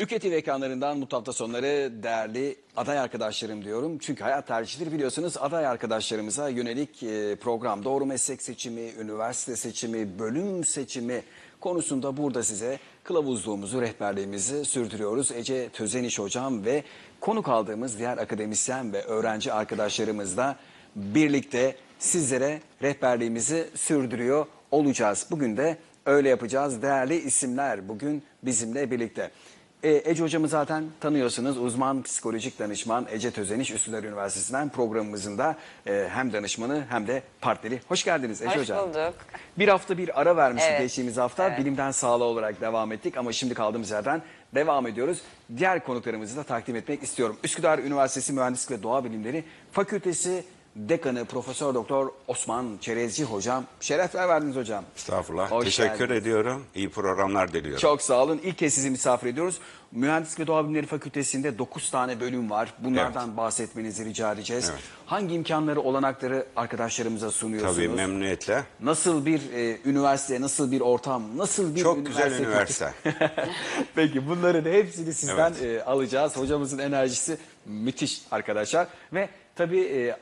Ülke TV ekranlarından mutlu hafta sonları değerli aday arkadaşlarım diyorum. Çünkü hayat tercihidir biliyorsunuz aday arkadaşlarımıza yönelik e, program doğru meslek seçimi, üniversite seçimi, bölüm seçimi konusunda burada size kılavuzluğumuzu, rehberliğimizi sürdürüyoruz. Ece Tözeniş hocam ve konuk aldığımız diğer akademisyen ve öğrenci arkadaşlarımızla birlikte sizlere rehberliğimizi sürdürüyor olacağız. Bugün de öyle yapacağız. Değerli isimler bugün bizimle birlikte. E, Ece hocamı zaten tanıyorsunuz. Uzman psikolojik danışman Ece Tözeniş Üsküdar Üniversitesi'nden programımızın da e, hem danışmanı hem de partneri. Hoş geldiniz Ece Hoş hocam. bulduk. Bir hafta bir ara vermiştik Evet, geçtiğimiz hafta. evet. Bilimden sağlığı olarak devam ettik ama şimdi kaldığımız yerden devam ediyoruz. Diğer konuklarımızı da takdim etmek istiyorum. Üsküdar Üniversitesi Mühendislik ve Doğa Bilimleri Fakültesi Dekanı Profesör Doktor Osman Çerezci hocam. Şerefler verdiniz hocam. Estağfurullah. Hoş Teşekkür geldiniz. ediyorum. İyi programlar diliyorum. Çok sağ olun. İlk kez sizi misafir ediyoruz. Mühendislik ve Doğa Bilimleri Fakültesi'nde 9 tane bölüm var. Bunlardan bahsetmenizi rica edeceğiz. Evet. Hangi imkanları, olanakları arkadaşlarımıza sunuyorsunuz? Tabii memnuniyetle. Nasıl bir e, üniversite, nasıl bir ortam, nasıl bir Çok güzel üniversite. Peki bunların hepsini sizden e, alacağız. Hocamızın enerjisi müthiş arkadaşlar. Ve tabii e,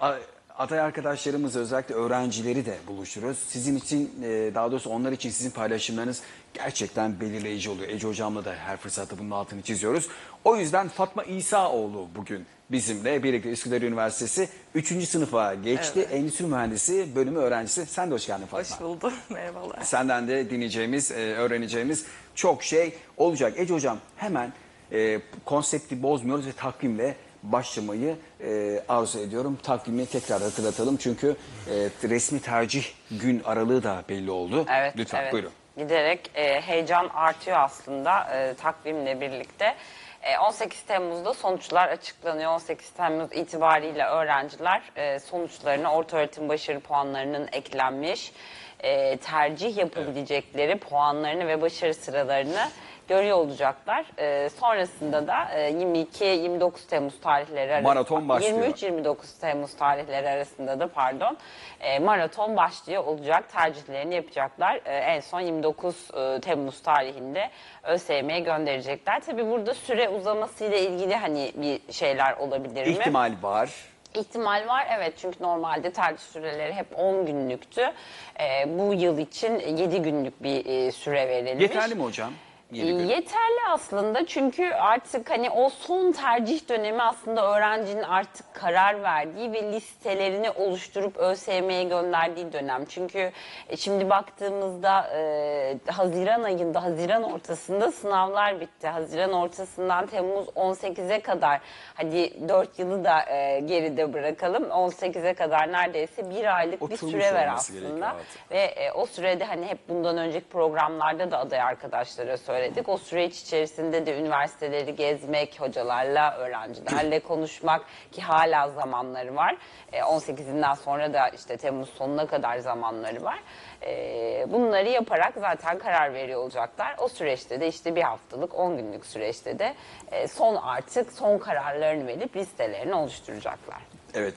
aday arkadaşlarımız özellikle öğrencileri de buluştururuz. Sizin için e, daha doğrusu onlar için sizin paylaşımlarınız gerçekten belirleyici oluyor. Ece hocamla da her fırsatta bunun altını çiziyoruz. O yüzden Fatma İsaoğlu bugün bizimle birlikte Üsküdar Üniversitesi 3. sınıfa geçti. Endüstri mühendisi bölümü öğrencisi. Sen de hoş geldin Fatma. Hoş buldum. Merhabalar. Senden de dinleyeceğimiz, e, öğreneceğimiz çok şey olacak. Ece Hocam hemen e, konsepti bozmuyoruz ve takvimle başlamayı e, arzu ediyorum. Takvimi tekrar hatırlatalım çünkü e, resmi tercih gün aralığı da belli oldu. Evet, Lütfen evet. buyurun. Giderek e, heyecan artıyor aslında e, takvimle birlikte. E, 18 Temmuz'da sonuçlar açıklanıyor. 18 Temmuz itibariyle öğrenciler e, sonuçlarına orta öğretim başarı puanlarının eklenmiş, e, tercih yapabilecekleri puanlarını ve başarı sıralarını görüyor olacaklar. E, sonrasında da e, 22-29 Temmuz tarihleri arasında Maraton başlıyor. 23-29 Temmuz tarihleri arasında da pardon e, maraton başlıyor olacak tercihlerini yapacaklar. E, en son 29 e, Temmuz tarihinde ÖSYM'ye gönderecekler. Tabi burada süre uzamasıyla ilgili hani bir şeyler olabilir mi? İhtimal var. İhtimal var evet çünkü normalde tercih süreleri hep 10 günlüktü. E, bu yıl için 7 günlük bir e, süre verilmiş. Yeterli mi hocam? Yedi gün. Yeterli aslında çünkü artık hani o son tercih dönemi aslında öğrencinin artık karar verdiği ve listelerini oluşturup ÖSYM'ye gönderdiği dönem. Çünkü e, şimdi baktığımızda e, Haziran ayında, Haziran ortasında sınavlar bitti. Haziran ortasından Temmuz 18'e kadar hadi 4 yılı da e, geride bırakalım. 18'e kadar neredeyse bir aylık bir Oturmuş süre var olması gerekiyor aslında. Ve e, o sürede hani hep bundan önceki programlarda da aday arkadaşlara söyledik. O süreç içerisinde de üniversiteleri gezmek, hocalarla, öğrencilerle konuşmak ki hala zamanları var. E, 18'inden sonra da işte Temmuz sonuna kadar zamanları var. E, bunları yaparak zaten karar veriyor olacaklar. O süreçte de işte bir haftalık, 10 günlük süreçte de e, son artık son kararlarını verip listelerini oluşturacaklar. Evet.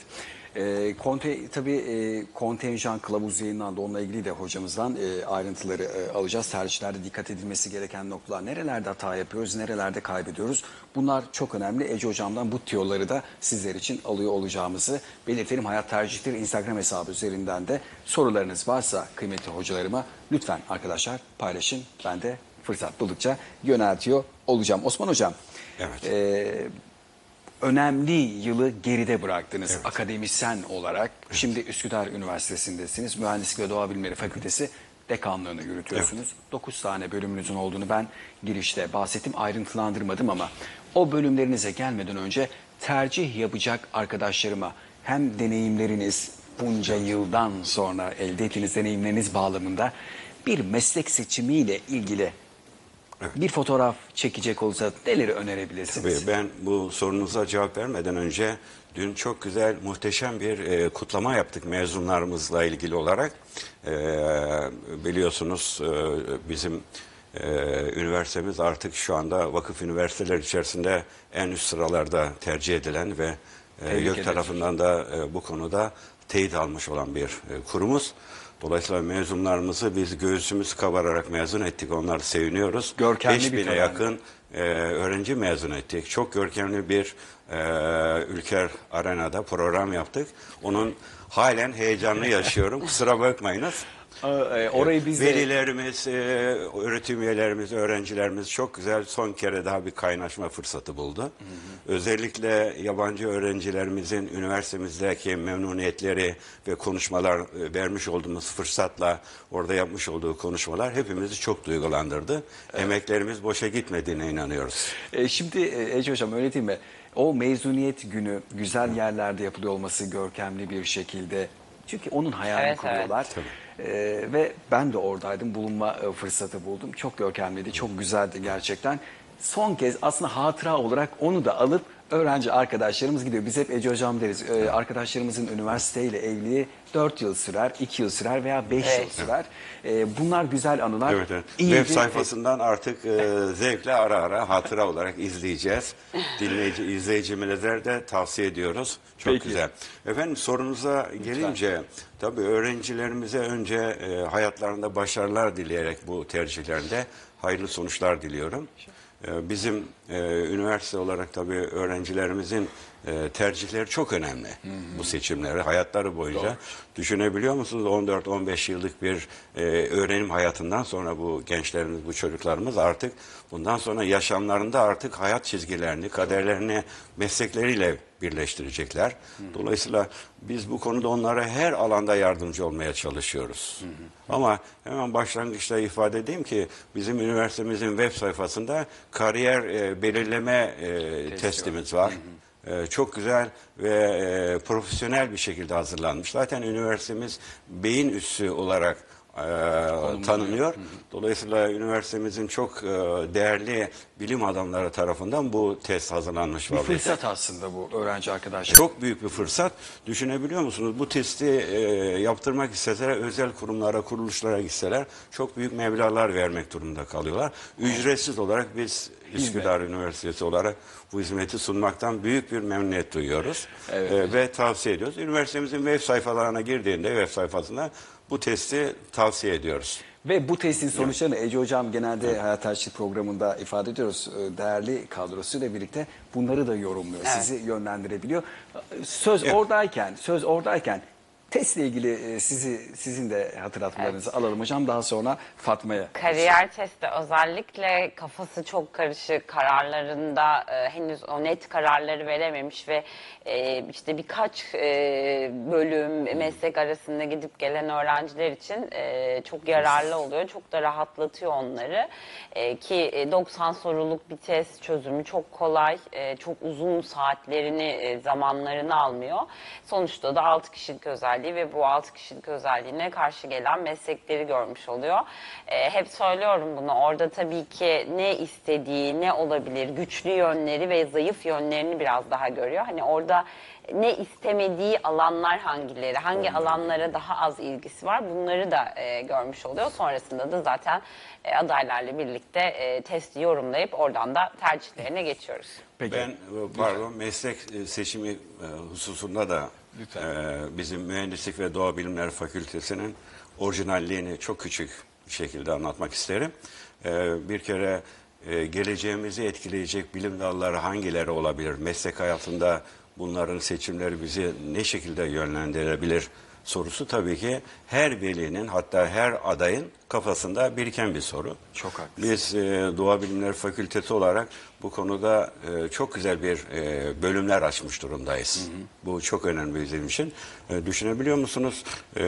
E, konte, tabii e, kontenjan kılavuz yayınlandı. Onunla ilgili de hocamızdan e, ayrıntıları e, alacağız. Tercihlerde dikkat edilmesi gereken noktalar. Nerelerde hata yapıyoruz, nerelerde kaybediyoruz? Bunlar çok önemli. Ece hocamdan bu tiyoları da sizler için alıyor olacağımızı belirtelim. Hayat Tercihtir Instagram hesabı üzerinden de sorularınız varsa kıymetli hocalarıma lütfen arkadaşlar paylaşın. Ben de fırsat buldukça yöneltiyor olacağım. Osman hocam. Evet. e, önemli yılı geride bıraktınız akademisyen olarak. Şimdi Üsküdar Üniversitesi'ndesiniz. Mühendislik ve Doğa Bilimleri Fakültesi dekanlığını yürütüyorsunuz. 9 tane bölümünüzün olduğunu ben girişte bahsettim. Ayrıntılandırmadım ama o bölümlerinize gelmeden önce tercih yapacak arkadaşlarıma hem deneyimleriniz bunca yıldan sonra elde ettiğiniz deneyimleriniz bağlamında bir meslek seçimiyle ilgili bir fotoğraf çekecek olsa neleri önerebilirsiniz? Tabii ben bu sorunuza cevap vermeden önce dün çok güzel, muhteşem bir e, kutlama yaptık mezunlarımızla ilgili olarak. E, biliyorsunuz e, bizim e, üniversitemiz artık şu anda vakıf üniversiteler içerisinde en üst sıralarda tercih edilen ve e, YÖK tarafından da e, bu konuda teyit almış olan bir e, kurumuz. Dolayısıyla mezunlarımızı biz göğsümüz kabararak mezun ettik. Onları seviniyoruz. Görkemli bir 5000'e tören. yakın e, öğrenci mezun ettik. Çok görkemli bir e, Ülker Arena'da program yaptık. Onun halen heyecanlı yaşıyorum. Kusura bakmayınız. Ee, Orayı biz de Velilerimiz, e, öğretim üyelerimiz, öğrencilerimiz çok güzel son kere daha bir kaynaşma fırsatı buldu. Özellikle yabancı öğrencilerimizin üniversitemizdeki memnuniyetleri ve konuşmalar e, vermiş olduğumuz fırsatla orada yapmış olduğu konuşmalar hepimizi çok duygulandırdı. Emeklerimiz boşa gitmediğine inanıyoruz. E, şimdi e, Ece Hocam öyle değil mi? O mezuniyet günü güzel yerlerde yapılıyor olması görkemli bir şekilde. Çünkü onun hayalini Evet, kuruyorlar. E, ve ben de oradaydım. Bulunma e, fırsatı buldum. Çok görkemliydi. Çok güzeldi gerçekten. Son kez aslında hatıra olarak onu da alıp öğrenci arkadaşlarımız gidiyor. Biz hep Ece Hocam deriz. e, arkadaşlarımızın üniversiteyle evliliği 4 yıl sürer, 2 yıl sürer veya 5 yıl Evet. sürer. E, bunlar güzel anılar. Evet, evet. İyi Web bir- sayfasından artık e, zevkle ara ara hatıra olarak izleyeceğiz. Dinleyici, izleyicimize de tavsiye ediyoruz. Çok Peki. güzel. Efendim sorunuza gelince tabii öğrencilerimize önce e, hayatlarında başarılar dileyerek bu tercihlerinde hayırlı sonuçlar diliyorum. E, bizim e, üniversite olarak tabii öğrencilerimizin e, tercihleri çok önemli. Bu seçimleri hayatları boyunca. Düşünebiliyor musunuz? 14-15 yıllık bir e, öğrenim hayatından sonra bu gençlerimiz, bu çocuklarımız artık bundan sonra yaşamlarında artık hayat çizgilerini, kaderlerini meslekleriyle birleştirecekler. Dolayısıyla biz bu konuda onlara her alanda yardımcı olmaya çalışıyoruz. Ama hemen başlangıçta ifade edeyim ki bizim üniversitemizin web sayfasında kariyer e, belirleme e, testimiz var. E, çok güzel ve e, profesyonel bir şekilde hazırlanmış. Zaten üniversitemiz beyin üssü olarak e, tanınıyor. Dolayısıyla üniversitemizin çok e, değerli bilim adamları tarafından bu test hazırlanmış Bir vaziyette. fırsat aslında bu öğrenci arkadaşlar. Çok büyük bir fırsat. Düşünebiliyor musunuz? Bu testi e, yaptırmak isteseler özel kurumlara, kuruluşlara gitseler çok büyük meblağlar vermek durumunda kalıyorlar. Ücretsiz olarak biz Üsküdar Üniversitesi olarak bu hizmeti sunmaktan büyük bir memnuniyet duyuyoruz. Evet. E, ve tavsiye ediyoruz. Üniversitemizin web sayfalarına girdiğinde web sayfasına bu testi tavsiye ediyoruz. Ve bu testin sonuçlarını Ece Hocam genelde Hayat Tercih programında ifade ediyoruz. Ee, Değerli kadrosuyla birlikte bunları da yorumluyor. Evet. Sizi yönlendirebiliyor. Söz oradayken, söz oradayken testle ilgili e, sizi sizin de hatırlatmalarınızı alalım hocam. Daha sonra Fatma'ya. Kariyer testi özellikle kafası çok karışık kararlarında e, henüz o net kararları verememiş ve e, işte birkaç e, bölüm meslek arasında gidip gelen öğrenciler için e, çok yararlı oluyor. Çok da rahatlatıyor onları E, ki e, 90 soruluk bir test çözümü çok kolay, e, çok uzun saatlerini, e, zamanlarını almıyor. Sonuçta da 6 kişilik özelliği ve bu 6 kişilik özelliğine karşı gelen meslekleri görmüş oluyor. E, hep söylüyorum bunu. Orada tabii ki ne istediği, ne olabilir, güçlü yönleri ve zayıf yönlerini biraz daha görüyor. Hani orada ne istemediği alanlar hangileri, hangi alanlara daha az ilgisi var bunları da e, görmüş oluyor. Sonrasında da zaten e, adaylarla birlikte e, testi yorumlayıp oradan da tercihlerine geçiyoruz. Peki. Ben e, pardon meslek e, seçimi e, hususunda da Lütfen. e, bizim Mühendislik ve Doğa Bilimleri Fakültesinin orijinalliğini çok küçük şekilde anlatmak isterim. E, Bir kere e, geleceğimizi etkileyecek bilim dalları hangileri olabilir? Meslek hayatında bunların seçimleri bizi ne şekilde yönlendirebilir sorusu tabii ki her velinin hatta her adayın kafasında biriken bir soru. Çok haklısın. Biz e, Doğa Bilimleri Fakültesi olarak bu konuda e, çok güzel bir e, bölümler açmış durumdayız. Bu çok önemli bizim için. E, düşünebiliyor musunuz? E,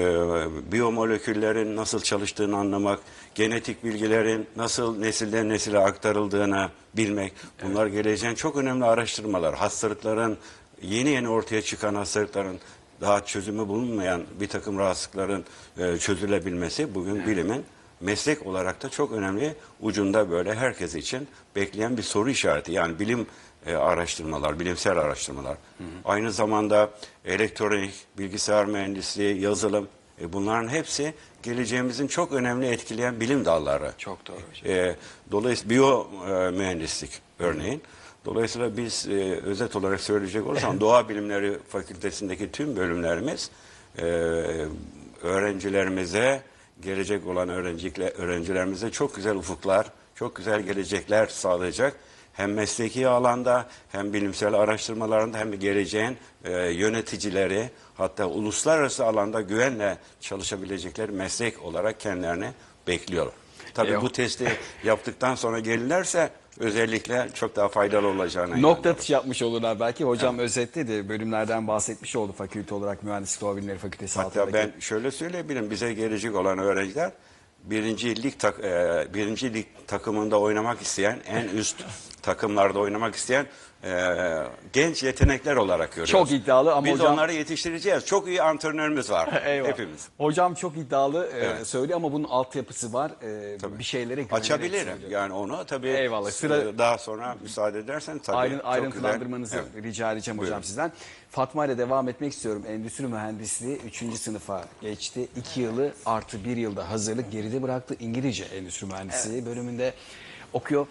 biyomoleküllerin nasıl çalıştığını anlamak, genetik bilgilerin nasıl nesilden nesile aktarıldığını bilmek. Bunlar geleceğin çok önemli araştırmalar. Hastalıkların yeni yeni ortaya çıkan hastalıkların daha çözümü bulunmayan bir takım rahatsızlıkların e, çözülebilmesi bugün bilimin meslek olarak da çok önemli ucunda böyle herkes için bekleyen bir soru işareti. Yani bilim e, araştırmalar, bilimsel araştırmalar. Aynı zamanda elektronik, bilgisayar mühendisliği, yazılım e, bunların hepsi geleceğimizin çok önemli etkileyen bilim dalları. Çok doğru. E, dolayısıyla biyo e, mühendislik örneğin. Dolayısıyla biz e, özet olarak söyleyecek olursam Doğa Bilimleri Fakültesindeki tüm bölümlerimiz e, öğrencilerimize gelecek olan öğrenciler, öğrencilerimize çok güzel ufuklar, çok güzel gelecekler sağlayacak hem mesleki alanda hem bilimsel araştırmalarında hem de geleceğin e, yöneticileri hatta uluslararası alanda güvenle çalışabilecekleri meslek olarak kendilerini bekliyorlar. Tabii E, bu testi yaptıktan sonra gelirlerse özellikle çok daha faydalı olacağına Nokta atışı yapmış olurlar belki. Hocam özetledi. Bölümlerden bahsetmiş oldu fakülte olarak Mühendislik Doğa Bilimleri Fakültesi Hatta altındaki. ben şöyle söyleyebilirim. Bize gelecek olan öğrenciler birinci lig, tak, e, birinci lig takımında oynamak isteyen, en üst takımlarda oynamak isteyen e, genç yetenekler olarak görüyoruz. Çok iddialı ama Biz hocam- onları yetiştireceğiz. Çok iyi antrenörümüz var. Eyvallah. Hepimiz. Hocam çok iddialı e, Evet. söylüyor ama bunun altyapısı var. E, bir şeylere güvenerek Açabilirim söylüyor. yani onu tabii Eyvallah. Sıra- e, daha sonra müsaade edersen tabii Ayrı, çok ayrıntılandırmanızı güzel. Evet. rica edeceğim hocam Buyurun. sizden. Fatma ile devam etmek istiyorum. Endüstri mühendisliği 3. sınıfa geçti. 2 yılı artı 1 yılda hazırlık geride bıraktı. İngilizce endüstri mühendisliği bölümünde okuyor.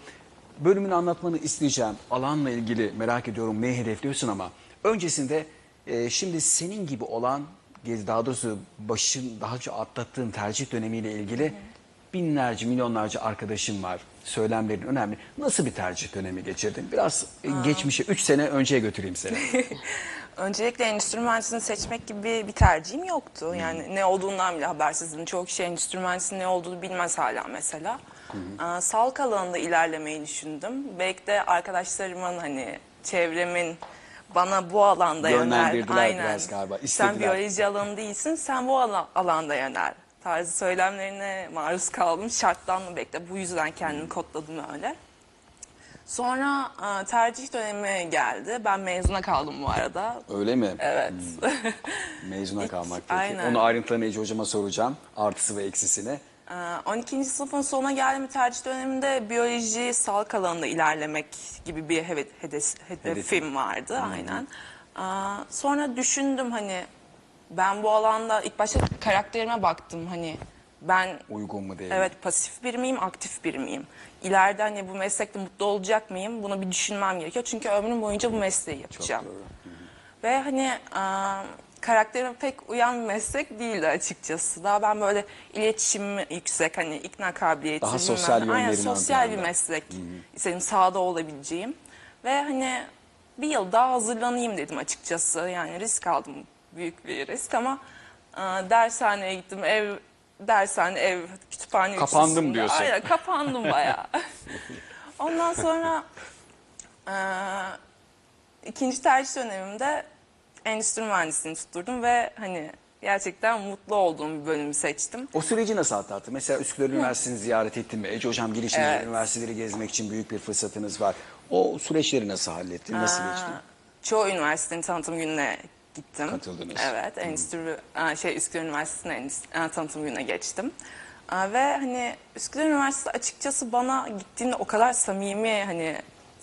Bölümünü anlatmanı isteyeceğim. Alanla ilgili merak ediyorum neyi hedefliyorsun ama öncesinde e, şimdi senin gibi olan daha doğrusu başın daha önce atlattığın tercih dönemiyle ilgili binlerce milyonlarca arkadaşım var. Söylemlerin önemli. Nasıl bir tercih dönemi geçirdin? Biraz e, geçmişe 3 sene önceye götüreyim seni. Öncelikle endüstri mühendisliğini seçmek gibi bir tercihim yoktu. Yani ne olduğundan bile habersizdim. Çoğu kişi endüstri mühendisliğinin ne olduğunu bilmez hala mesela. Aa, sağlık alanında ilerlemeyi düşündüm. Belki de arkadaşlarımın hani çevremin bana bu alanda yönel. Yönlendirdiler biraz galiba, Sen istediler. biyoloji alanı değilsin, sen bu ala- alanda yönel. Tarzı söylemlerine maruz kaldım. Şartlandım belki de bu yüzden kendimi kodladım öyle. Sonra tercih dönemi geldi. Ben mezuna kaldım bu arada. Öyle mi? Evet. Mezuna kalmak peki. aynen. Onu ayrıntılarını Ece hocama soracağım. Artısı ve eksisini. Aa, 12. sınıfın sonuna geldiğim tercih döneminde biyoloji, sağlık alanında ilerlemek gibi bir heve- hedes- hedefim vardı aynen. Aa, sonra düşündüm hani ben bu alanda ilk başta karakterime baktım hani ben Uygun mu değil mi? Evet pasif bir miyim, aktif bir miyim? İleride hani bu meslekte mutlu olacak mıyım? Bunu bir düşünmem gerekiyor. Çünkü ömrüm boyunca bu mesleği yapacağım. doğru. Ve hani aa, karakterime pek uyan bir meslek değildi açıkçası. Daha ben böyle iletişim yüksek hani ikna kabiliyeti. Daha sosyal ne. Aynen sosyal bir meslek. Senin sahada olabileceğim. Ve hani bir yıl daha hazırlanayım dedim açıkçası. Yani risk aldım büyük bir risk ama aa, dershaneye gittim ev dershane ev kütüphane Kapandım üçlüsünde. diyorsun. Aynen kapandım bayağı. Ondan sonra eee, ikinci tercih dönemimde endüstri mühendisliğini tutturdum ve hani gerçekten mutlu olduğum bir bölümü seçtim. O süreci nasıl atlattın? Mesela Üsküdar Üniversitesi'ni ziyaret ettin mi? Ece hocam girişimde Evet. üniversiteleri gezmek için büyük bir fırsatınız var. O süreçleri nasıl hallettin? Nasıl Aa, geçti? Çoğu üniversitenin tanıtım gününe gittim. Katıldınız. Evet, endüstri aa, şey Üsküdar Üniversitesi'nin endüstri- aa, tanıtım gününe geçtim. Aa, ve hani Üsküdar Üniversitesi açıkçası bana gittiğinde o kadar samimi hani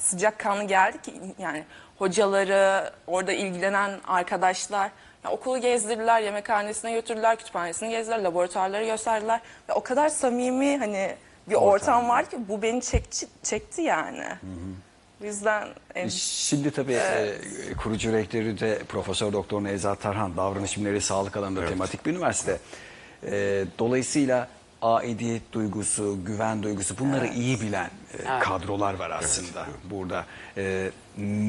sıcakkanlı geldi ki yani hocaları, orada ilgilenen arkadaşlar ya okulu gezdirdiler, yemekhanesine götürdüler, kütüphanesini gezdiler, laboratuvarları gösterdiler ve o kadar samimi hani bir ortam, var ki bu beni çekti, çekti yani. Bu yüzden en- Şimdi tabii e, kurucu rektörü de Profesör Doktor Nevzat Tarhan davranış bilimleri sağlık alanında tematik bir üniversite. E, dolayısıyla aidiyet duygusu, güven duygusu bunları iyi bilen e, kadrolar var aslında burada. E,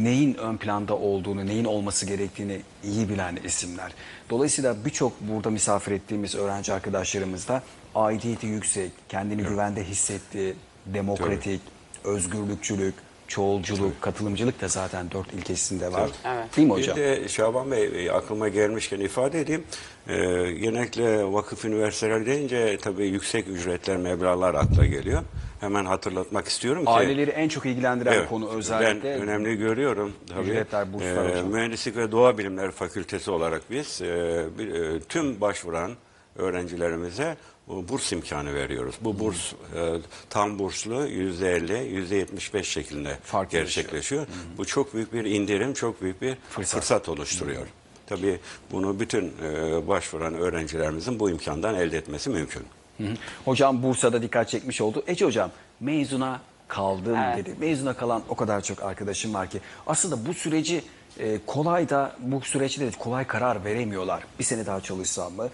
neyin ön planda olduğunu, neyin olması gerektiğini iyi bilen isimler. Dolayısıyla birçok burada misafir ettiğimiz öğrenci arkadaşlarımız da aidiyeti yüksek, kendini güvende hissettiği, demokratik, özgürlükçülük, çoğulculuk, katılımcılık da zaten dört ilkesinde var. Evet. Değil mi Bir hocam? de Şaban Bey e, aklıma gelmişken ifade edeyim. Ee, genellikle vakıf üniversiteler deyince tabii yüksek ücretler, meblağlar akla geliyor. Hemen hatırlatmak istiyorum ki. Aileleri en çok ilgilendiren Evet, konu özellikle. Ben önemli görüyorum tabii. Ücretler, burslar hocam. Mühendislik ve Doğa Bilimleri Fakültesi olarak biz e, bir, e, tüm başvuran öğrencilerimize bu burs imkanı veriyoruz. Bu burs e, tam burslu yüzde elli, yüzde yetmiş beş şeklinde Fark gerçekleşiyor. Bu çok büyük bir indirim, çok büyük bir Fırsat. fırsat, oluşturuyor. Tabii bunu bütün e, başvuran öğrencilerimizin bu imkandan elde etmesi mümkün. Hı hı. Hocam Bursa'da dikkat çekmiş oldu. Ece hocam mezuna kaldım Evet. dedi. Mezuna kalan o kadar çok arkadaşım var ki aslında bu süreci e, kolay da bu süreçte de kolay karar veremiyorlar. Bir sene daha çalışsam mı?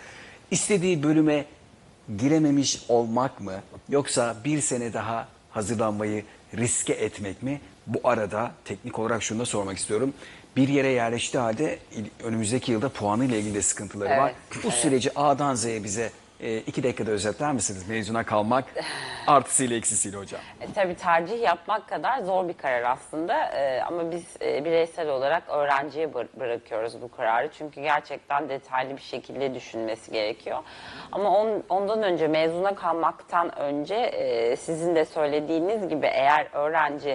İstediği bölüme girememiş olmak mı? Yoksa bir sene daha hazırlanmayı riske etmek mi? Bu arada teknik olarak şunu da sormak istiyorum. Bir yere yerleştiği halde il- önümüzdeki yılda puanıyla ilgili de sıkıntıları var. Evet, Bu süreci A'dan Z'ye bize e, iki dakikada özetler misiniz? Mezuna kalmak artısıyla eksisiyle hocam. E, tabii tercih yapmak kadar zor bir karar aslında E, ama biz e, bireysel olarak öğrenciye bır- bırakıyoruz bu kararı. Çünkü gerçekten detaylı bir şekilde düşünmesi gerekiyor. Ama on- ondan önce mezuna kalmaktan önce e, sizin de söylediğiniz gibi eğer öğrenci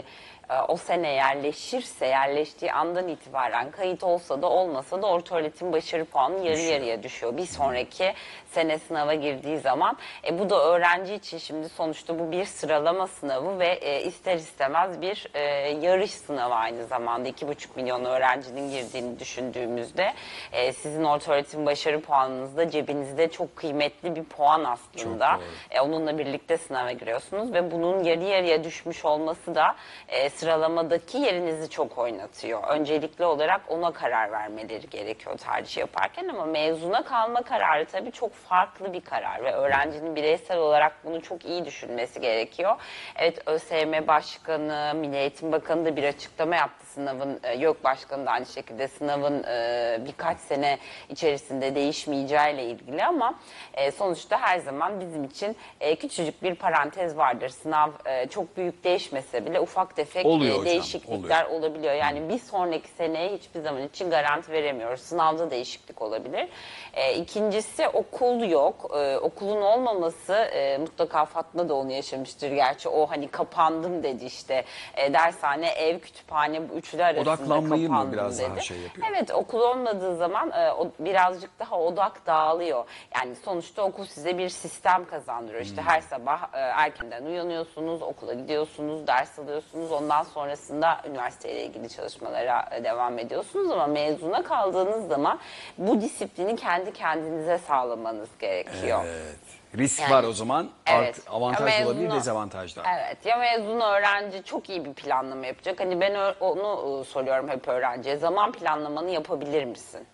e, o sene yerleşirse yerleştiği andan itibaren kayıt olsa da olmasa da orta öğretim başarı puanı yarı yarıya düşüyor. Bir sonraki sene sınava girdiği zaman e, bu da öğrenci için şimdi sonuçta bu bir sıralama sınavı ve e, ister istemez bir e, yarış sınavı aynı zamanda 2,5 milyon öğrencinin girdiğini düşündüğümüzde e, sizin orta öğretim başarı puanınız da cebinizde çok kıymetli bir puan aslında. E, onunla birlikte sınava giriyorsunuz ve bunun yarı yarıya düşmüş olması da e, sıralamadaki yerinizi çok oynatıyor. Öncelikli olarak ona karar vermeleri gerekiyor tercih yaparken ama mezuna kalma kararı tabii çok farklı bir karar ve öğrencinin bireysel olarak bunu çok iyi düşünmesi gerekiyor. Evet ÖSYM Başkanı, Milli Eğitim Bakanı da bir açıklama yaptı sınavın, e, YÖK Başkanı da aynı şekilde sınavın e, birkaç sene içerisinde değişmeyeceğiyle ilgili ama e, sonuçta her zaman bizim için e, küçücük bir parantez vardır. Sınav e, çok büyük değişmese bile ufak tefek Oluyor e, hocam, değişiklikler olabiliyor. Yani bir sonraki seneye hiçbir zaman için garanti veremiyoruz. Sınavda değişiklik olabilir. E, ikincisi okul yok. E, okulun olmaması e, mutlaka Fatma da onu yaşamıştır. Gerçi o hani kapandım dedi işte. E, dershane, ev, kütüphane üçlü arasında Odaklanmayı mı biraz daha dedi. şey yapıyor? Evet okul olmadığı zaman e, o birazcık daha odak dağılıyor. Yani sonuçta okul size bir sistem kazandırıyor. İşte Hmm. her sabah e, erkenden uyanıyorsunuz, okula gidiyorsunuz, ders alıyorsunuz. Ondan sonrasında üniversiteyle ilgili çalışmalara e, devam ediyorsunuz ama mezuna kaldığınız zaman bu disiplini kendi kendinize sağlamanız gerekiyor. Evet. Risk Yani- var o zaman. Evet. Art, avantaj Ya olabilir, mezunu- dezavantaj da. Evet ya mezun öğrenci çok iyi bir planlama yapacak. Hani ben ö- onu e, soruyorum hep öğrenciye. Zaman planlamanı yapabilir misin?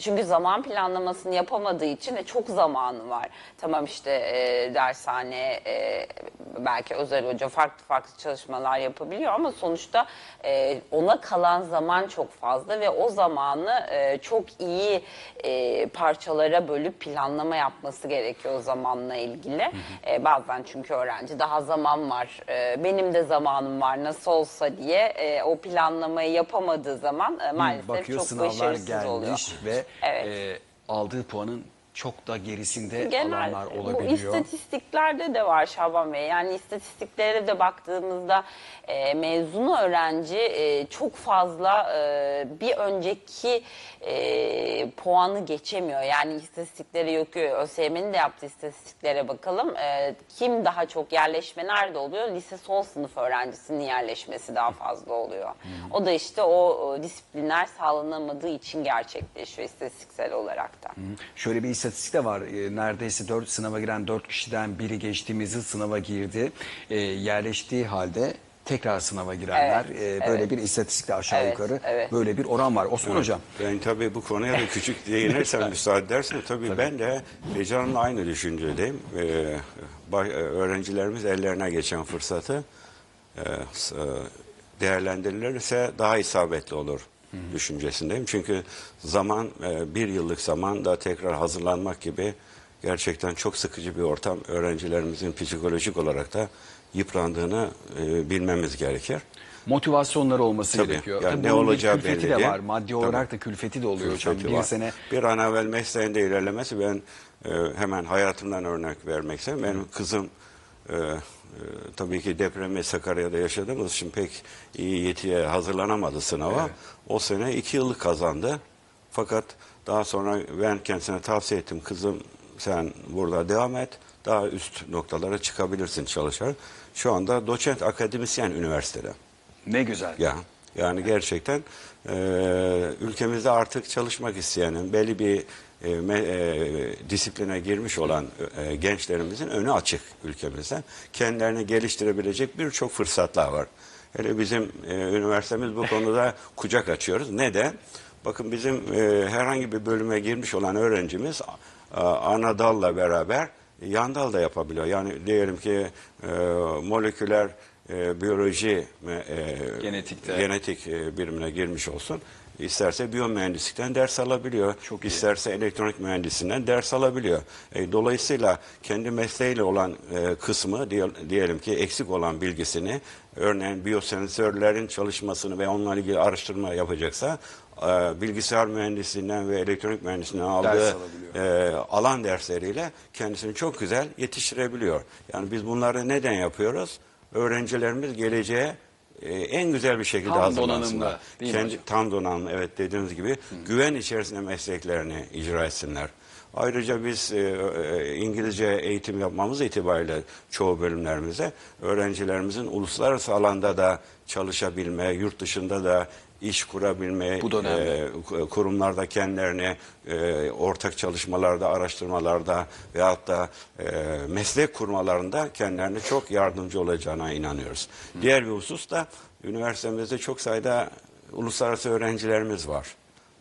Çünkü zaman planlamasını yapamadığı için de çok zamanı var. Tamam işte e, dershane, e, belki özel hoca farklı farklı çalışmalar yapabiliyor ama sonuçta e, ona kalan zaman çok fazla ve o zamanı e, çok iyi e, parçalara bölüp planlama yapması gerekiyor o zamanla ilgili. E, bazen çünkü öğrenci daha zaman var, e, benim de zamanım var nasıl olsa diye e, o planlamayı yapamadığı zaman e, maalesef Bakıyor çok başarısız gelmiş oluyor. ve Evet. e, aldığı puanın çok da gerisinde Genel alanlar bu olabiliyor. istatistiklerde de var Şaban Bey. Yani istatistiklere de baktığımızda e, mezun öğrenci e, çok fazla e, bir önceki e, puanı geçemiyor. Yani istatistiklere yok. ÖSYM'nin de yaptığı istatistiklere bakalım. E, kim daha çok yerleşme nerede oluyor? Lise son sınıf öğrencisinin yerleşmesi daha fazla oluyor. O da işte o, o disiplinler sağlanamadığı için gerçekleşiyor istatistiksel olarak da. Şöyle bir istatistik de var. E, neredeyse 4 sınava giren 4 kişiden biri geçtiğimiz yıl sınava girdi. E, yerleştiği halde tekrar sınava girenler. Evet, e, böyle evet. bir istatistikle aşağı Evet, yukarı evet. böyle bir oran var. Osman Hocam. Ben tabii bu konuya da küçük değinirsem müsaade edersen tabii, ben de Becan'la aynı düşüncedeyim. Ee, baş- e, öğrencilerimiz ellerine geçen fırsatı e, e, değerlendirilirse daha isabetli olur düşüncesindeyim. Çünkü zaman e, bir yıllık zaman da tekrar hazırlanmak gibi gerçekten çok sıkıcı bir ortam. Öğrencilerimizin psikolojik olarak da yıprandığını e, bilmemiz gerekir. Motivasyonları olması Tabii. gerekiyor. Yani Tabii ne olacağı külfeti belli de var. Maddi Tabii. olarak da külfeti de oluyor. Külfeti Bir var. sene Bir an evvel mesleğinde ilerlemesi ben e, hemen hayatımdan örnek vermek istedim. Benim kızım e, e, tabii ki depremi Sakarya'da yaşadığımız için pek iyi yetiye hazırlanamadı sınava. O sene iki yıllık kazandı. Fakat daha sonra ben kendisine tavsiye ettim. Kızım sen burada devam et. Daha üst noktalara çıkabilirsin çalışarak. Şu anda doçent akademisyen üniversitede. ne güzel. Ya yani gerçekten e, ülkemizde artık çalışmak isteyenin belli bir e, e, disipline girmiş olan e, gençlerimizin önü açık ülkemizde. Kendilerini geliştirebilecek birçok fırsatlar var. Hele bizim e, üniversitemiz bu konuda kucak açıyoruz. Neden? Bakın bizim e, herhangi bir bölüme girmiş olan öğrencimiz a- ana dalla beraber yan dal da yapabiliyor. Yani diyelim ki e, moleküler e, biyoloji e, Genetikte. genetik e, birimine girmiş olsun. İsterse biyomühendislikten ders alabiliyor. Çok iyi. isterse elektronik mühendisinden ders alabiliyor. E, dolayısıyla kendi mesleğiyle olan e, kısmı diye- diyelim ki eksik olan bilgisini örneğin biyosensörlerin çalışmasını ve onunla ilgili araştırma yapacaksa e, bilgisayar mühendisliğinden ve elektronik mühendisliğinden aldığı e, alan dersleriyle kendisini çok güzel yetiştirebiliyor. Yani biz bunları neden yapıyoruz? Öğrencilerimiz geleceğe e, en güzel bir şekilde Tam hazırlansınlar. donanımlı, Kendi, hocam? tam donanımlı evet dediğiniz gibi güven içerisinde mesleklerini icra etsinler. Ayrıca biz e, e, İngilizce eğitim yapmamız itibariyle çoğu bölümlerimize öğrencilerimizin uluslararası alanda da çalışabilme, yurt dışında da iş kurabilme, Bu da önemli. e, kurumlarda kendilerini e, ortak çalışmalarda, araştırmalarda veyahut da e, meslek kurmalarında kendilerine çok yardımcı olacağına inanıyoruz. Diğer bir husus da üniversitemizde çok sayıda uluslararası öğrencilerimiz var.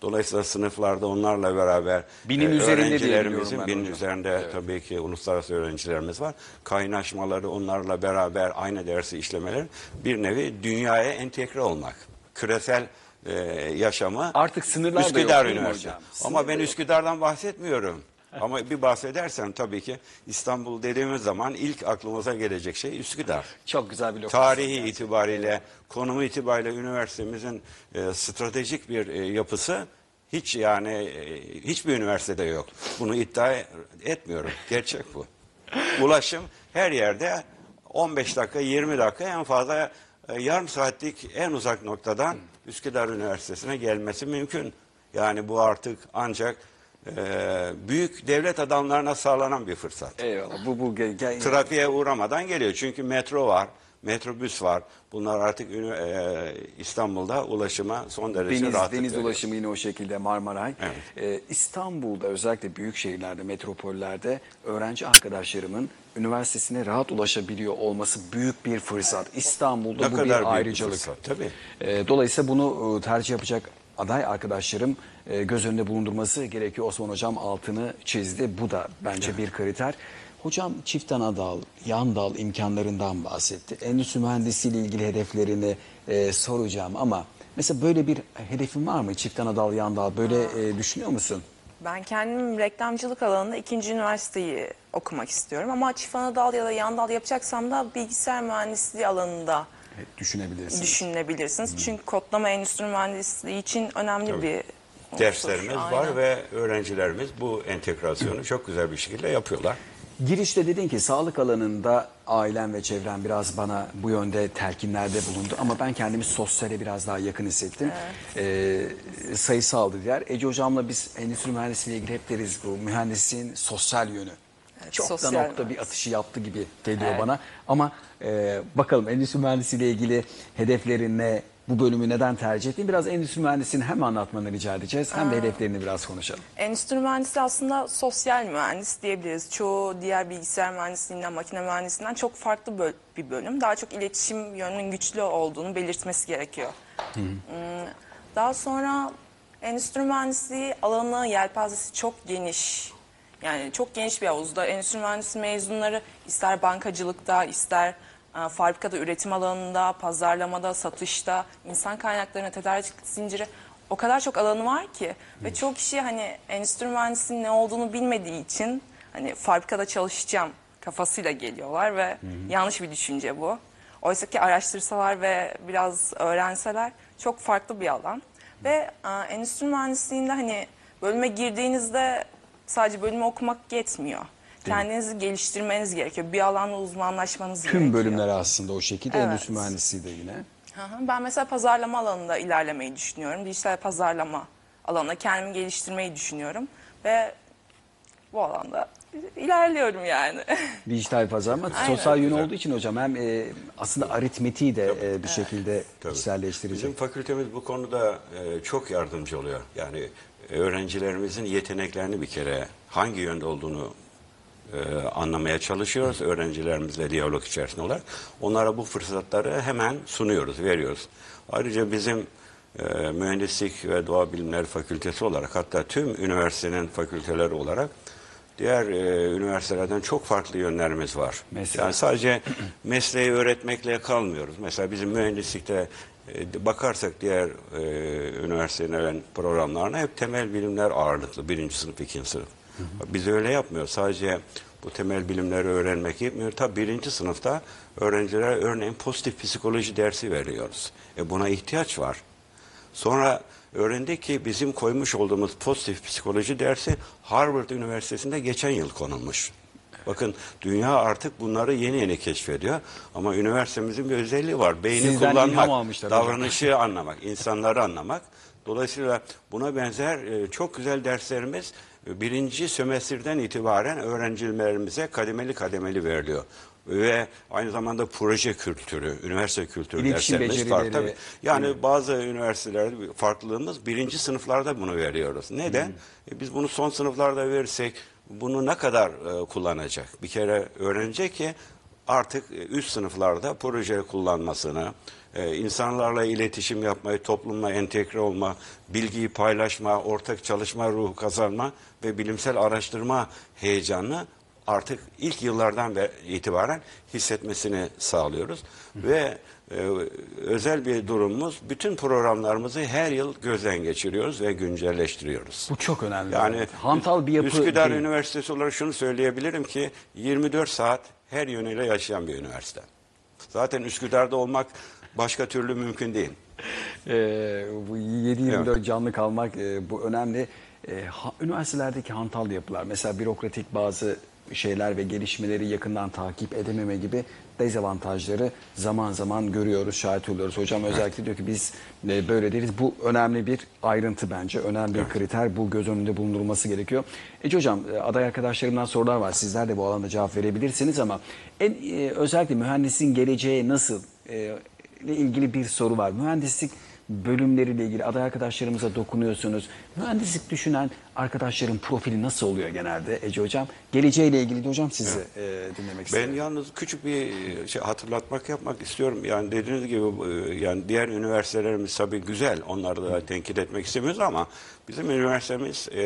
Dolayısıyla sınıflarda onlarla beraber Binin üzerinde diye öğrencilerimizin binin hocam. üzerinde tabii ki uluslararası öğrencilerimiz var. Kaynaşmaları onlarla beraber aynı dersi işlemeleri bir nevi dünyaya entegre olmak. Küresel e, yaşamı Artık sınırlar da yok, Üsküdar değil mi Üniversitesi. Ama ben da yok. Üsküdar'dan bahsetmiyorum. Ama bir bahsedersem tabii ki İstanbul dediğimiz zaman ilk aklımıza gelecek şey Üsküdar. Çok güzel bir lokasyon. Tarihi itibariyle, konumu itibariyle üniversitemizin e, stratejik bir e, yapısı hiç yani e, hiçbir üniversitede yok. Bunu iddia etmiyorum. Gerçek bu. Ulaşım her yerde 15 dakika, 20 dakika en fazla e, yarım saatlik en uzak noktadan Üsküdar Üniversitesi'ne gelmesi mümkün. Yani bu artık ancak e, büyük devlet adamlarına sağlanan bir fırsat Eyvallah. Bu bu ge- ge- trafiğe uğramadan geliyor. Çünkü metro var, metrobüs var. Bunlar artık e, İstanbul'da ulaşıma son derece deniz rahatlık deniz veriyor. ulaşımı yine o şekilde Marmaray. Ee, İstanbul'da özellikle büyük şehirlerde, metropollerde öğrenci arkadaşlarımın üniversitesine rahat ulaşabiliyor olması büyük bir fırsat. İstanbul'da Ne bu kadar bir büyük bir ayrıcalık. fırsat, tabii. Ee, dolayısıyla bunu e, tercih yapacak aday arkadaşlarım e, göz önünde bulundurması gerekiyor. Osman Hocam altını çizdi. Bu da bence bir kriter. Hocam çift ana dal, yan dal imkanlarından bahsetti. Endüstri mühendisliği ile ilgili hedeflerini e, soracağım ama mesela böyle bir hedefin var mı? Çift ana dal, yan dal böyle e, düşünüyor musun? Ben kendim reklamcılık alanında ikinci üniversiteyi okumak istiyorum. Ama çift ana dal ya da yan dal yapacaksam da bilgisayar mühendisliği alanında Evet, düşünebilirsiniz. düşünebilirsiniz. Çünkü kodlama endüstri mühendisliği için önemli bir unsur. Derslerimiz var ve öğrencilerimiz bu entegrasyonu çok güzel bir şekilde yapıyorlar. Girişte dedin ki sağlık alanında ailem ve çevrem biraz bana bu yönde telkinlerde bulundu. Ama ben kendimi sosyale biraz daha yakın hissettim. Ee, sayısal dediler. Ece hocamla biz endüstri mühendisliğiyle ilgili hep deriz bu mühendisliğin sosyal yönü. Çok sosyal da nokta bir mühendis. atışı yaptı gibi geliyor bana. Ama e, bakalım endüstri mühendisliğiyle ilgili hedeflerin ne? Bu bölümü neden tercih ettin? Biraz endüstri mühendisliğini hem anlatmanı rica edeceğiz hem de hedeflerini biraz konuşalım. Endüstri mühendisi aslında sosyal mühendis diyebiliriz. Çoğu diğer bilgisayar mühendisliğinden, makine mühendisliğinden çok farklı böl- bir bölüm. Daha çok iletişim yönünün güçlü olduğunu belirtmesi gerekiyor. Hmm, Daha sonra endüstri mühendisliği alanı, yelpazesi çok geniş. Yani çok geniş bir havuzda. Endüstri mühendisi mezunları ister bankacılıkta, ister fabrikada üretim alanında, pazarlamada, satışta, insan kaynaklarına, tedarik zinciri o kadar çok alanı var ki ve çok kişi hani endüstri mühendisliğinin ne olduğunu bilmediği için hani fabrikada çalışacağım kafasıyla geliyorlar ve yanlış bir düşünce bu. Oysa ki araştırsalar ve biraz öğrenseler çok farklı bir alan. Ve e, endüstri mühendisliğinde hani bölüme girdiğinizde sadece bölümü okumak yetmiyor. Kendinizi geliştirmeniz gerekiyor. Bir alanda uzmanlaşmanız gerekiyor. Tüm bölümler aslında o şekilde Evet. endüstri mühendisliği de yine. Hı hı. Ben mesela pazarlama alanında ilerlemeyi düşünüyorum. Dijital pazarlama alanında kendimi geliştirmeyi düşünüyorum. Ve bu alanda ilerliyorum yani. Dijital pazarlama Aynen. sosyal yönü Güzel. olduğu için hocam hem e, aslında aritmetiği de e, bir şekilde Tabii. içselleştirecek. Bizim fakültemiz bu konuda e, çok yardımcı oluyor. Yani e, öğrencilerimizin yeteneklerini bir kere hangi yönde olduğunu e, anlamaya çalışıyoruz öğrencilerimizle diyalog içerisinde olarak. Onlara bu fırsatları hemen sunuyoruz, veriyoruz. Ayrıca bizim e, Mühendislik ve Doğa Bilimleri Fakültesi olarak hatta tüm üniversitenin fakülteleri olarak diğer e, üniversitelerden çok farklı yönlerimiz var. Mesela? Yani sadece mesleği öğretmekle kalmıyoruz. Mesela bizim mühendislikte e, bakarsak diğer e, üniversitelerin programlarına hep temel bilimler ağırlıklı. Birinci sınıf, ikinci sınıf. Biz öyle yapmıyoruz. Sadece bu temel bilimleri öğrenmek yetmiyor. Tabii birinci sınıfta öğrencilere örneğin pozitif psikoloji dersi veriyoruz. E buna ihtiyaç var. Sonra öğrendik ki bizim koymuş olduğumuz pozitif psikoloji dersi Harvard Üniversitesi'nde geçen yıl konulmuş. Bakın dünya artık bunları yeni yeni keşfediyor. Ama üniversitemizin bir özelliği var. Beyni Sizden kullanmak, hocam. davranışı anlamak, insanları anlamak. Dolayısıyla buna benzer e, çok güzel derslerimiz birinci sömestrden itibaren öğrencilerimize kademeli kademeli veriliyor. Ve aynı zamanda proje kültürü, üniversite kültürü İletişim derslerimiz var. Tabii. Yani bazı üniversitelerde farklılığımız birinci sınıflarda bunu veriyoruz. Neden? E, biz bunu son sınıflarda verirsek bunu ne kadar e, kullanacak? Bir kere öğrenecek ki artık e, üst sınıflarda proje kullanmasını, e, insanlarla iletişim yapmayı, toplumla entegre olma, bilgiyi paylaşma, ortak çalışma ruhu kazanma ve bilimsel araştırma heyecanını artık ilk yıllardan itibaren hissetmesini sağlıyoruz. Ve e, özel bir durumumuz bütün programlarımızı her yıl gözden geçiriyoruz ve güncelleştiriyoruz. Bu çok önemli. Yani hantal bir yapı Üsküdar değil. Üniversitesi olarak şunu söyleyebilirim ki 24 saat her yönüyle yaşayan bir üniversite. Zaten Üsküdar'da olmak başka türlü mümkün değil. Ee, bu 7-24 canlı kalmak e, bu önemli. Ee, ha- üniversitelerdeki hantal yapılar mesela bürokratik bazı şeyler ve gelişmeleri yakından takip edememe gibi dezavantajları zaman zaman görüyoruz, şahit oluyoruz. Hocam özellikle diyor ki biz e, böyle değiliz. Bu önemli bir ayrıntı bence. Önemli bir kriter. Bu göz önünde bulundurulması gerekiyor. Ece hocam e, aday arkadaşlarımdan sorular var. Sizler de bu alanda cevap verebilirsiniz ama en e, özellikle mühendisin geleceği nasıl e, ile ilgili bir soru var. Mühendislik bölümleriyle ilgili aday arkadaşlarımıza dokunuyorsunuz. Mühendislik düşünen arkadaşların profili nasıl oluyor genelde Ece Hocam? Geleceğiyle ilgili de hocam sizi e, dinlemek Ben istiyorum. yalnız küçük bir şey hatırlatmak yapmak istiyorum. Yani dediğiniz gibi e, yani diğer üniversitelerimiz tabii güzel. Onları da tenkit etmek istemiyoruz ama bizim üniversitemiz e,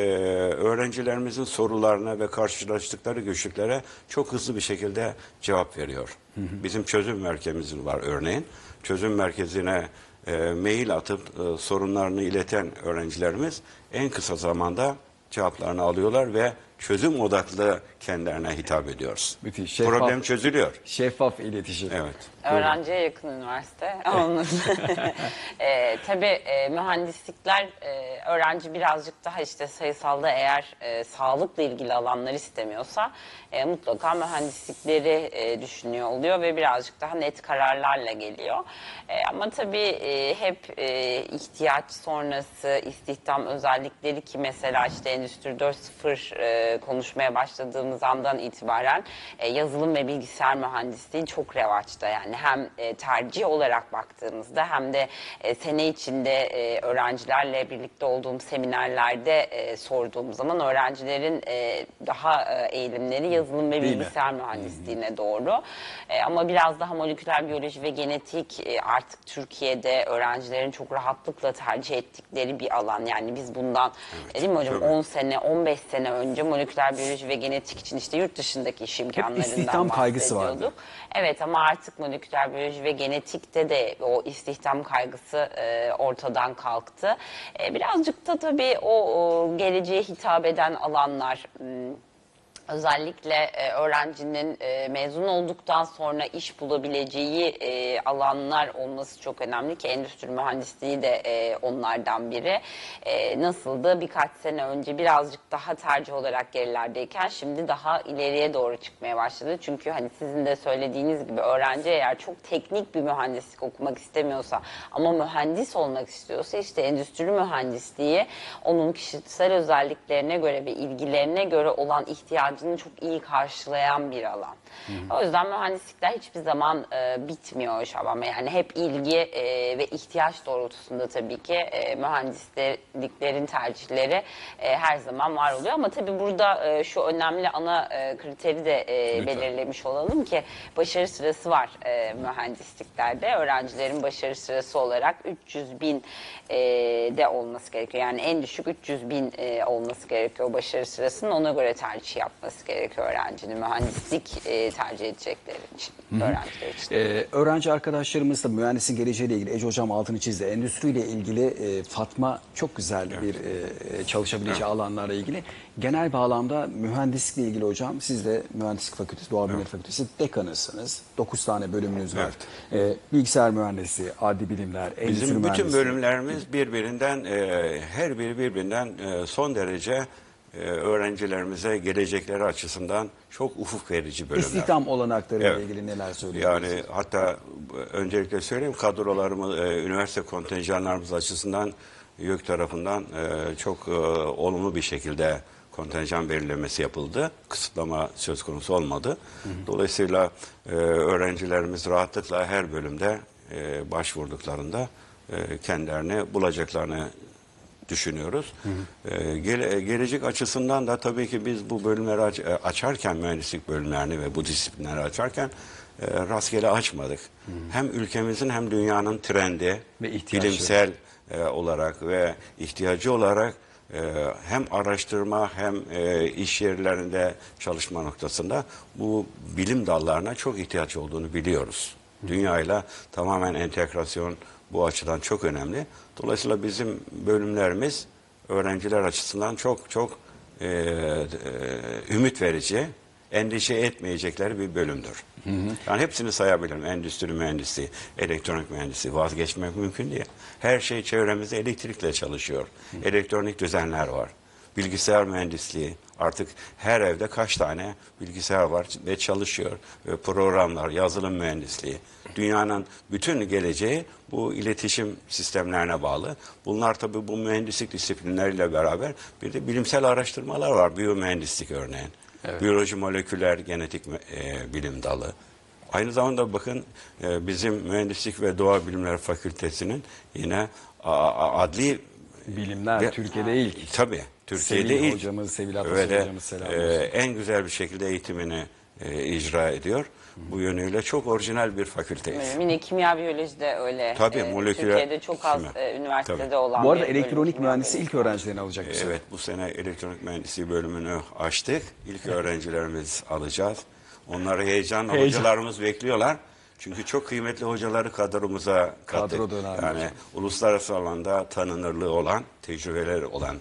öğrencilerimizin sorularına ve karşılaştıkları güçlüklere çok hızlı bir şekilde cevap veriyor. Bizim çözüm merkezimiz var örneğin. Çözüm merkezine e, mail atıp e, sorunlarını ileten öğrencilerimiz en kısa zamanda cevaplarını alıyorlar ve çözüm odaklı kendilerine hitap ediyoruz. Müthiş, şeffaf. Problem çözülüyor. Şeffaf iletişim. Evet. Öğrenciye yakın üniversite. Anladım. e, tabii e, mühendislikler e, öğrenci birazcık daha işte sayısalda eğer e, sağlıkla ilgili alanlar istemiyorsa e, mutlaka mühendislikleri e, düşünüyor oluyor ve birazcık daha net kararlarla geliyor. E, ama tabii e, hep e, ihtiyaç sonrası istihdam özellikleri ki mesela işte Endüstri 4.0 e, konuşmaya başladığımız andan itibaren e, yazılım ve bilgisayar mühendisliği çok revaçta yani hem e, tercih olarak baktığımızda hem de e, sene içinde e, öğrencilerle birlikte olduğum seminerlerde e, sorduğum zaman öğrencilerin e, daha e, eğilimleri yazılım ve Değil mi? bilgisayar mühendisliğine doğru. E, ama biraz daha moleküler biyoloji ve genetik e, artık Türkiye'de öğrencilerin çok rahatlıkla tercih ettikleri bir alan. Yani biz bundan e, değil mi hocam tabii. 10 sene 15 sene önce moleküler biyoloji ve genetik için işte yurt dışındaki iş imkanlarından istihdam kaygısı vardı. Evet ama artık moleküler biyoloji ve genetikte de o istihdam kaygısı e, ortadan kalktı. E, birazcık da tabii o, o geleceğe hitap eden alanlar... Özellikle e, öğrencinin e, mezun olduktan sonra iş bulabileceği e, alanlar olması çok önemli ki endüstri mühendisliği de e, onlardan biri. E, nasıldı birkaç sene önce birazcık daha tercih olarak gerilerdeyken şimdi daha ileriye doğru çıkmaya başladı. Çünkü hani sizin de söylediğiniz gibi öğrenci eğer çok teknik bir mühendislik okumak istemiyorsa ama mühendis olmak istiyorsa işte endüstri mühendisliği onun kişisel özelliklerine göre ve ilgilerine göre olan ihtiyacını çok iyi karşılayan bir alan. O yüzden mühendislikler hiçbir zaman e, bitmiyor Şaban Bey. Yani hep ilgi e, ve ihtiyaç doğrultusunda tabii ki e, mühendisliklerin tercihleri e, her zaman var oluyor. Ama tabii burada e, şu önemli ana e, kriteri de e, belirlemiş olalım ki başarı sırası var e, mühendisliklerde. Öğrencilerin başarı sırası olarak 300 bin e, de olması gerekiyor. Yani en düşük 300 bin e, olması gerekiyor başarı sırasının. Ona göre tercih yapmak yapması gerekiyor öğrencinin mühendislik e, tercih edecekleri için, öğrenciler için. Ee, öğrenci arkadaşlarımız da mühendisin geleceğiyle ilgili, Ece Hocam altını çizdi. Endüstriyle ilgili e, Fatma çok güzel bir e, çalışabileceği alanlarla ilgili. Genel bağlamda mühendislikle ilgili hocam, siz de Mühendislik Fakültesi, Doğa Bilimleri Fakültesi dekanısınız. 9 tane bölümünüz var. Ee, bilgisayar mühendisi, adli bilimler, endüstri Bizim bütün mühendisliği. bölümlerimiz birbirinden, e, her biri birbirinden e, son derece e, öğrencilerimize gelecekleri açısından çok ufuk verici bölümler. İstihdam olanaklarıyla Evet. ilgili neler söylüyorsunuz? Yani hatta e, öncelikle söyleyeyim kadrolarımız, e, üniversite kontenjanlarımız açısından YÖK tarafından e, çok e, olumlu bir şekilde kontenjan belirlemesi yapıldı. Kısıtlama söz konusu olmadı. Dolayısıyla e, öğrencilerimiz rahatlıkla her bölümde e, başvurduklarında e, kendilerini bulacaklarını düşünüyoruz. Ee, gele- gelecek açısından da tabii ki biz bu bölümleri aç- e, açarken mühendislik bölümlerini ve bu disiplinleri açarken e, rastgele açmadık. Hem ülkemizin hem dünyanın trendi, Ve bilimsel e, olarak ve ihtiyacı olarak e, hem araştırma hem e, iş yerlerinde çalışma noktasında bu bilim dallarına çok ihtiyaç olduğunu biliyoruz. Dünyayla tamamen entegrasyon bu açıdan çok önemli. Dolayısıyla bizim bölümlerimiz öğrenciler açısından çok çok e, e, ümit verici, endişe etmeyecekleri bir bölümdür. Yani hepsini sayabilirim. Endüstri mühendisi, elektronik mühendisi vazgeçmek mümkün değil. Her şey çevremizde elektrikle çalışıyor. Elektronik düzenler var. Bilgisayar mühendisliği artık her evde kaç tane bilgisayar var ve çalışıyor. Ve programlar, yazılım mühendisliği. Dünyanın bütün geleceği bu iletişim sistemlerine bağlı. Bunlar tabii bu mühendislik disiplinleriyle beraber bir de bilimsel araştırmalar var. Biyomühendislik örneğin. Biyoloji moleküler genetik e, bilim dalı. Aynı zamanda bakın e, bizim Mühendislik ve Doğa Bilimleri Fakültesinin yine a- a- adli Bilimler ve- Türkiye'de ilk. Tabii. Türkiye'de Sevil ilk. hocamız, Sevil Atas Ve de, hocamız selam e, en güzel bir şekilde eğitimini e, icra ediyor. Bu yönüyle çok orijinal bir fakülteyiz. Yine kimya biyoloji de öyle. Tabii, Ee, moleküler- Türkiye'de çok az Kimya. e, üniversitede Tabii. olan Bu arada elektronik mühendisi ilk öğrencilerini alacak sene. Evet bu sene elektronik mühendisliği bölümünü açtık. İlk öğrencilerimiz alacağız. Onları heyecan, Heyecan. hocalarımız bekliyorlar. Çünkü çok kıymetli hocaları kadromuza kattık. Kadro döneminde. Yani uluslararası alanda tanınırlığı olan, tecrübeleri olan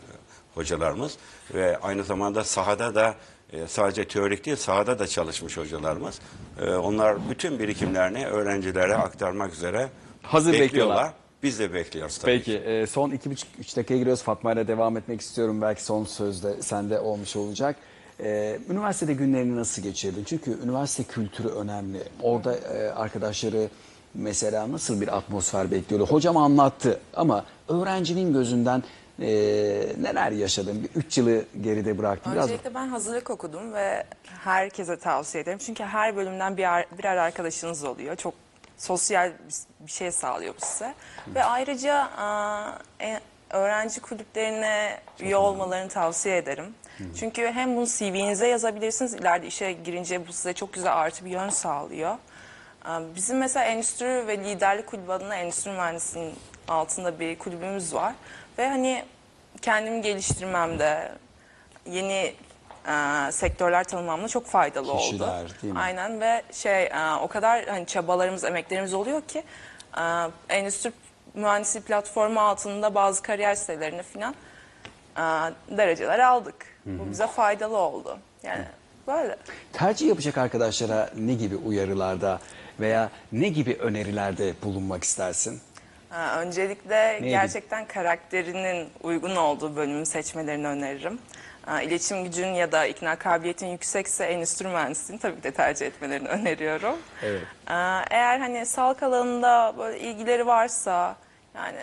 hocalarımız ve aynı zamanda sahada da e, sadece teorik değil sahada da çalışmış hocalarımız. E, Onlar bütün birikimlerini öğrencilere aktarmak üzere Hazır bekliyorlar. Biz de bekliyoruz tabii. Peki e, son iki buçuk üç dakikaya giriyoruz. Fatma ile devam etmek istiyorum. Belki son sözde sende olmuş olacak. E, üniversitede günlerini nasıl geçirdin? Çünkü üniversite kültürü önemli. Orada e, arkadaşları mesela nasıl bir atmosfer bekliyordu? Hocam anlattı ama öğrencinin gözünden e, neler yaşadın? Bir üç yılı geride bıraktın. Biraz ben hazırlık okudum ve herkese tavsiye ederim. Çünkü her bölümden bir ar- birer arkadaşınız oluyor. Çok sosyal bir- şey sağlıyor bu size. Ve ayrıca e, öğrenci kulüplerine üye olmalarını tavsiye ederim. Çünkü hem bunu CV'nize yazabilirsiniz. ileride işe girince bu size çok güzel artı bir yön sağlıyor. Aa, Bizim mesela endüstri ve liderlik kulübü adına endüstri mühendisliğinin altında bir kulübümüz var. Ve hani kendimi geliştirmemde, yeni e, sektörler tanımamda çok faydalı Kişiler, oldu. değil mi? Aynen ve şey e, o kadar hani çabalarımız, emeklerimiz oluyor ki e, endüstri mühendisliği platformu altında bazı kariyer sitelerine falan e, dereceler aldık. Bu bize faydalı oldu. Yani böyle. tercih yapacak arkadaşlara ne gibi uyarılarda veya ne gibi önerilerde bulunmak istersin? Ha, öncelikle Neydi? gerçekten karakterinin uygun olduğu bölümü seçmelerini öneririm. Ha, İletişim gücün ya da ikna kabiliyetin yüksekse endüstri mühendisliğini tabii ki de tercih etmelerini öneriyorum. Evet. Ha, Eğer hani sağlık alanında böyle ilgileri varsa yani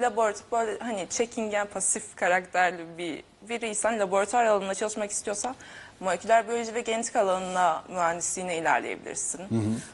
laboratuvar böyle hani çekingen pasif karakterli bir biriysen laboratuvar alanında çalışmak istiyorsa moleküler biyoloji ve genetik alanında mühendisliğine ilerleyebilirsin.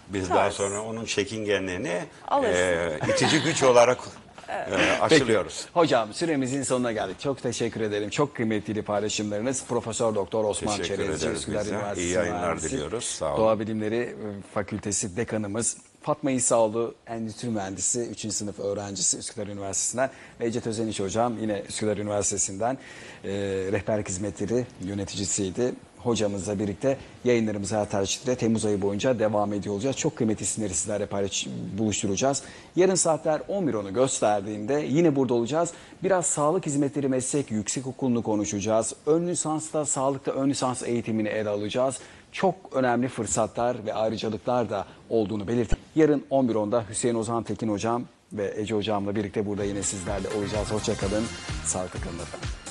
Biz Tarz. daha sonra onun çekingenliğini Alırsın. e, itici güç olarak e, aşılıyoruz. Hocam süremizin sonuna geldik. Çok teşekkür ederim. Çok kıymetli paylaşımlarınız. Profesör Doktor Osman Teşekkür ederiz Üsküdar. Üniversitesi İyi yayınlar diliyoruz. Sağ olun. Doğa Bilimleri Fakültesi dekanımız Fatma İsaoğlu Endüstri Mühendisi 3. sınıf öğrencisi Üsküdar Üniversitesi'nden ve Ece Özeniş Hocam yine Üsküdar Üniversitesi'nden e, rehberlik hizmetleri yöneticisiydi. Hocamızla birlikte yayınlarımız hayat tercihleri Temmuz ayı boyunca devam ediyor olacağız. Çok kıymetli isimleri sizlerle paylaş, buluşturacağız. Yarın saatler 11.10'u gösterdiğinde yine burada olacağız. Biraz sağlık hizmetleri meslek yüksek okulunu konuşacağız. Ön lisansta sağlıkta ön lisans eğitimini ele alacağız. Çok önemli fırsatlar ve ayrıcalıklar da olduğunu belirtin. Yarın 11.10'da Hüseyin Ozan Tekin Hocam ve Ece Hocam'la birlikte burada yine sizlerle olacağız. Hoşçakalın, sağlıklı kalın efendim.